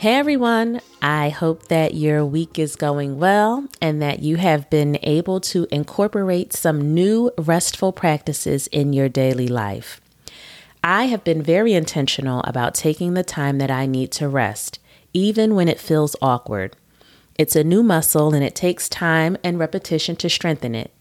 Hey everyone, I hope that your week is going well and that you have been able to incorporate some new restful practices in your daily life. I have been very intentional about taking the time that I need to rest, even when it feels awkward. It's a new muscle and it takes time and repetition to strengthen it.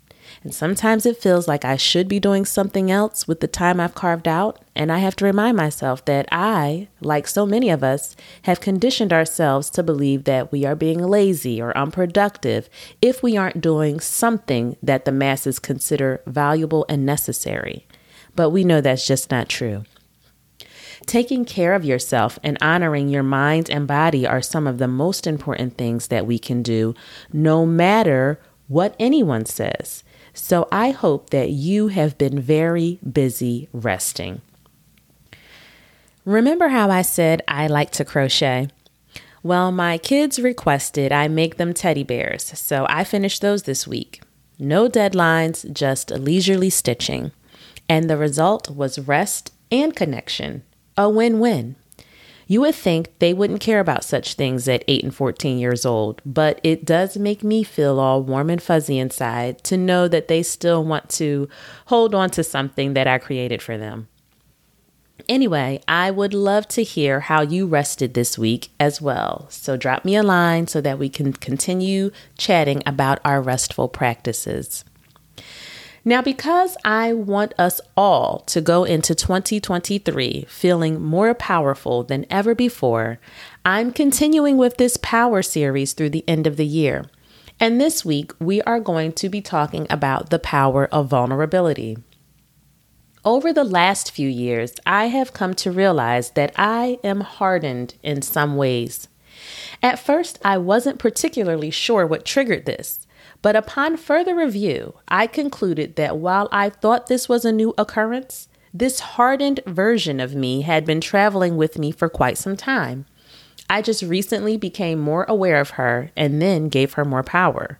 And sometimes it feels like I should be doing something else with the time I've carved out. And I have to remind myself that I, like so many of us, have conditioned ourselves to believe that we are being lazy or unproductive if we aren't doing something that the masses consider valuable and necessary. But we know that's just not true. Taking care of yourself and honoring your mind and body are some of the most important things that we can do, no matter what anyone says. So I hope that you have been very busy resting. Remember how I said I like to crochet? Well, my kids requested I make them teddy bears, so I finished those this week. No deadlines, just leisurely stitching. And the result was rest and connection. A win win. You would think they wouldn't care about such things at 8 and 14 years old, but it does make me feel all warm and fuzzy inside to know that they still want to hold on to something that I created for them. Anyway, I would love to hear how you rested this week as well. So drop me a line so that we can continue chatting about our restful practices. Now, because I want us all to go into 2023 feeling more powerful than ever before, I'm continuing with this power series through the end of the year. And this week, we are going to be talking about the power of vulnerability. Over the last few years, I have come to realize that I am hardened in some ways. At first, I wasn't particularly sure what triggered this. But upon further review, I concluded that while I thought this was a new occurrence, this hardened version of me had been traveling with me for quite some time. I just recently became more aware of her and then gave her more power.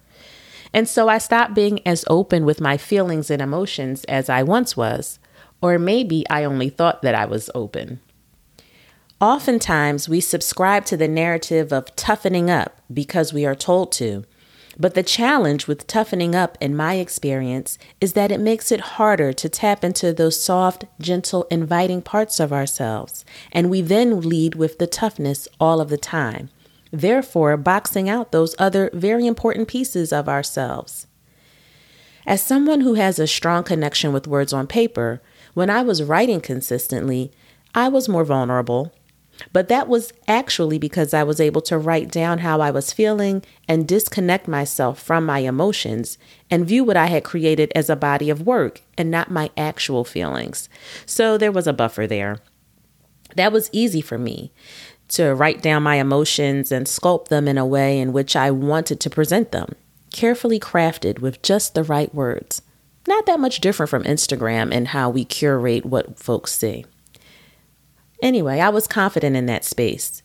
And so I stopped being as open with my feelings and emotions as I once was, or maybe I only thought that I was open. Oftentimes, we subscribe to the narrative of toughening up because we are told to, but the challenge with toughening up, in my experience, is that it makes it harder to tap into those soft, gentle, inviting parts of ourselves. And we then lead with the toughness all of the time, therefore, boxing out those other very important pieces of ourselves. As someone who has a strong connection with words on paper, when I was writing consistently, I was more vulnerable but that was actually because I was able to write down how I was feeling and disconnect myself from my emotions and view what I had created as a body of work and not my actual feelings. So there was a buffer there. That was easy for me to write down my emotions and sculpt them in a way in which I wanted to present them, carefully crafted with just the right words. Not that much different from Instagram and how we curate what folks see. Anyway, I was confident in that space.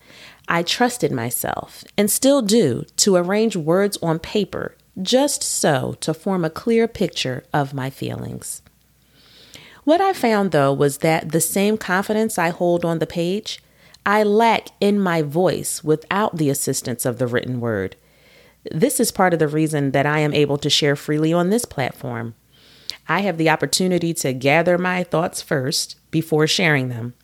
I trusted myself, and still do, to arrange words on paper just so to form a clear picture of my feelings. What I found though was that the same confidence I hold on the page, I lack in my voice without the assistance of the written word. This is part of the reason that I am able to share freely on this platform. I have the opportunity to gather my thoughts first before sharing them.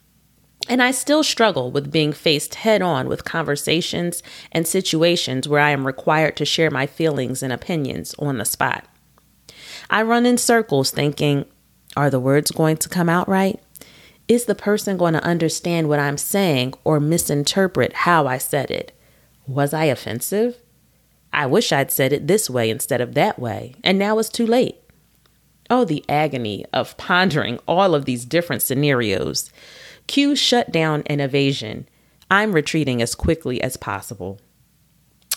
And I still struggle with being faced head on with conversations and situations where I am required to share my feelings and opinions on the spot. I run in circles thinking, are the words going to come out right? Is the person going to understand what I'm saying or misinterpret how I said it? Was I offensive? I wish I'd said it this way instead of that way, and now it's too late. Oh, the agony of pondering all of these different scenarios Cue shutdown and evasion. I'm retreating as quickly as possible.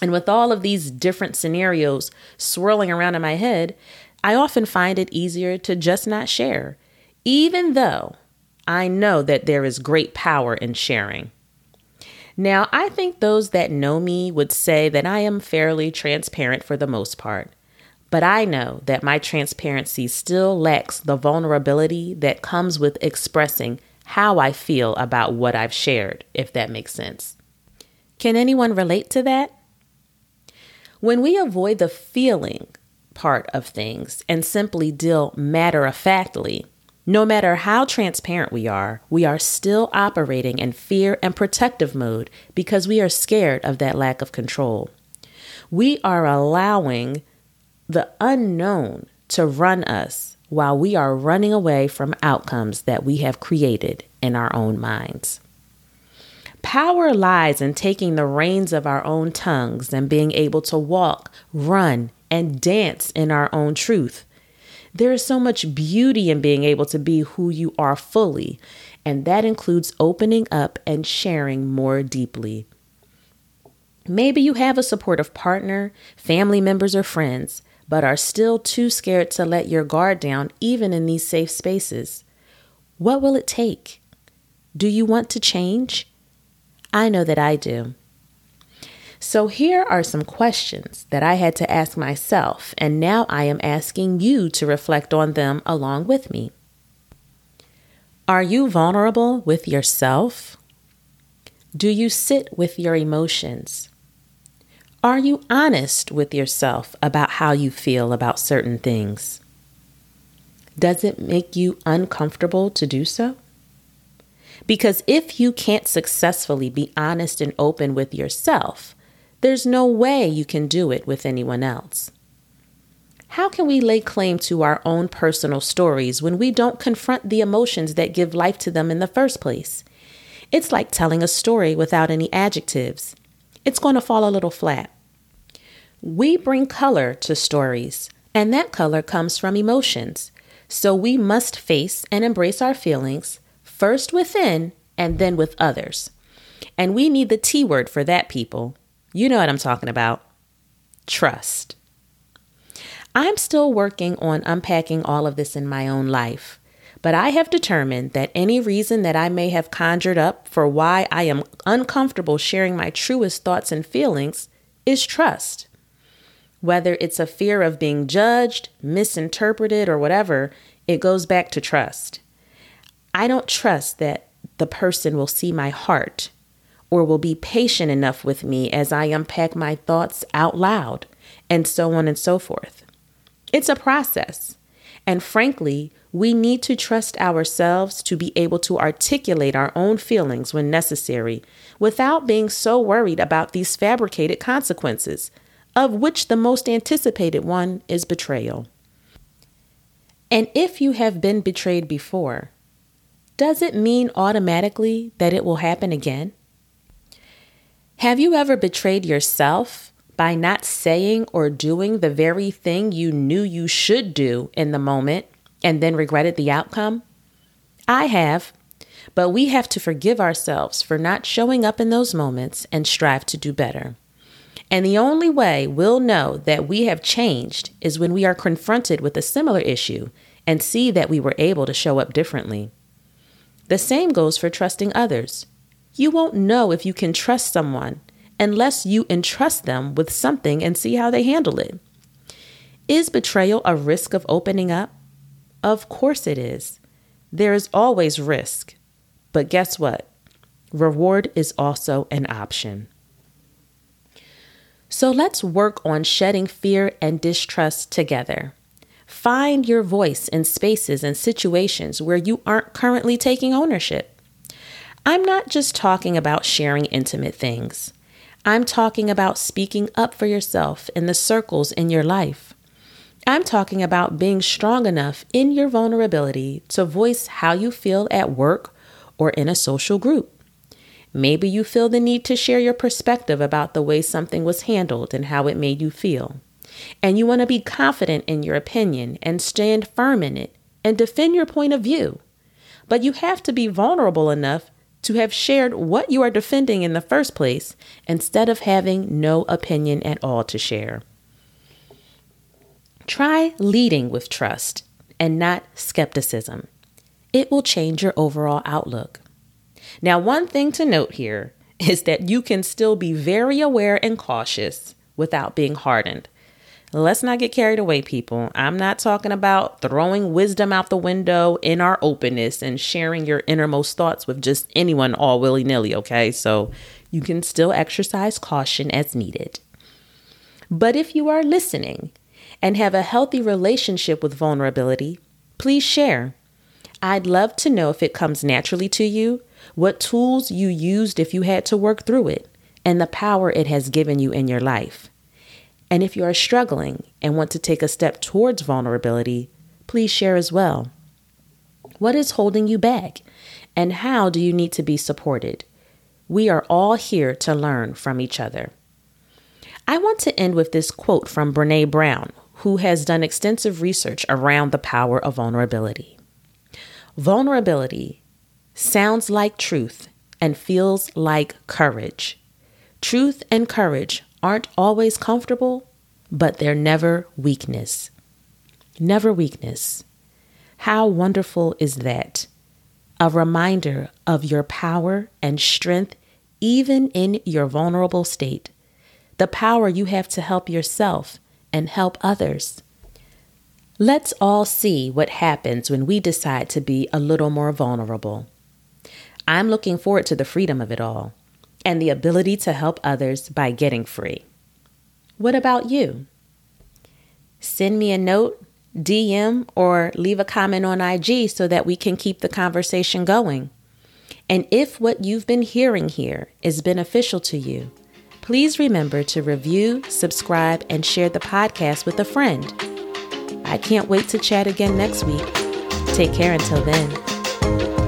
And with all of these different scenarios swirling around in my head, I often find it easier to just not share, even though I know that there is great power in sharing. Now, I think those that know me would say that I am fairly transparent for the most part, but I know that my transparency still lacks the vulnerability that comes with expressing how I feel about what I've shared, if that makes sense. Can anyone relate to that? When we avoid the feeling part of things and simply deal matter of factly, no matter how transparent we are, we are still operating in fear and protective mode because we are scared of that lack of control. We are allowing the unknown to run us while we are running away from outcomes that we have created in our own minds. Power lies in taking the reins of our own tongues and being able to walk, run, and dance in our own truth there is so much beauty in being able to be who you are fully, and that includes opening up and sharing more deeply. Maybe you have a supportive partner, family members, or friends, but are still too scared to let your guard down, even in these safe spaces. What will it take? Do you want to change? I know that I do. So, here are some questions that I had to ask myself, and now I am asking you to reflect on them along with me. Are you vulnerable with yourself? Do you sit with your emotions? Are you honest with yourself about how you feel about certain things? Does it make you uncomfortable to do so? Because if you can't successfully be honest and open with yourself, there's no way you can do it with anyone else. How can we lay claim to our own personal stories when we don't confront the emotions that give life to them in the first place? It's like telling a story without any adjectives. It's going to fall a little flat. We bring color to stories, and that color comes from emotions. So we must face and embrace our feelings, first within and then with others. And we need the T word for that, people you know what I'm talking about. Trust. I'm still working on unpacking all of this in my own life, but I have determined that any reason that I may have conjured up for why I am uncomfortable sharing my truest thoughts and feelings is trust. Whether it's a fear of being judged, misinterpreted, or whatever, it goes back to trust. I don't trust that the person will see my heart or will be patient enough with me as I unpack my thoughts out loud, and so on and so forth. It's a process. And frankly, we need to trust ourselves to be able to articulate our own feelings when necessary without being so worried about these fabricated consequences, of which the most anticipated one is betrayal. And if you have been betrayed before, does it mean automatically that it will happen again? Have you ever betrayed yourself by not saying or doing the very thing you knew you should do in the moment and then regretted the outcome? I have, but we have to forgive ourselves for not showing up in those moments and strive to do better. And the only way we'll know that we have changed is when we are confronted with a similar issue and see that we were able to show up differently. The same goes for trusting others. You won't know if you can trust someone unless you entrust them with something and see how they handle it. Is betrayal a risk of opening up? Of course it is. There is always risk. But guess what? Reward is also an option. So let's work on shedding fear and distrust together. Find your voice in spaces and situations where you aren't currently taking ownership. I'm not just talking about sharing intimate things. I'm talking about speaking up for yourself in the circles in your life. I'm talking about being strong enough in your vulnerability to voice how you feel at work or in a social group. Maybe you feel the need to share your perspective about the way something was handled and how it made you feel. And you want to be confident in your opinion and stand firm in it and defend your point of view. but you have to be vulnerable enough to have shared what you are defending in the first place instead of having no opinion at all to share. Try leading with trust and not skepticism. It will change your overall outlook. Now, one thing to note here is that you can still be very aware and cautious without being hardened. Let's not get carried away, people. I'm not talking about throwing wisdom out the window in our openness and sharing your innermost thoughts with just anyone all willy nilly, okay? So you can still exercise caution as needed. But if you are listening and have a healthy relationship with vulnerability, please share. I'd love to know if it comes naturally to you, what tools you used if you had to work through it, and the power it has given you in your life. And if you are struggling and want to take a step towards vulnerability, please share as well. What is holding you back? And how do you need to be supported? We are all here to learn from each other. I want to end with this quote from Brene Brown, who has done extensive research around the power of vulnerability. Vulnerability sounds like truth and feels like courage. Truth and courage aren't always comfortable, but they're never weakness. Never weakness. How wonderful is that? A reminder of your power and strength, even in your vulnerable state. The power you have to help yourself and help others. Let's all see what happens when we decide to be a little more vulnerable. I'm looking forward to the freedom of it all and the ability to help others by getting free. What about you? Send me a note, DM, or leave a comment on IG so that we can keep the conversation going. And if what you've been hearing here is beneficial to you, please remember to review, subscribe, and share the podcast with a friend. I can't wait to chat again next week. Take care until then.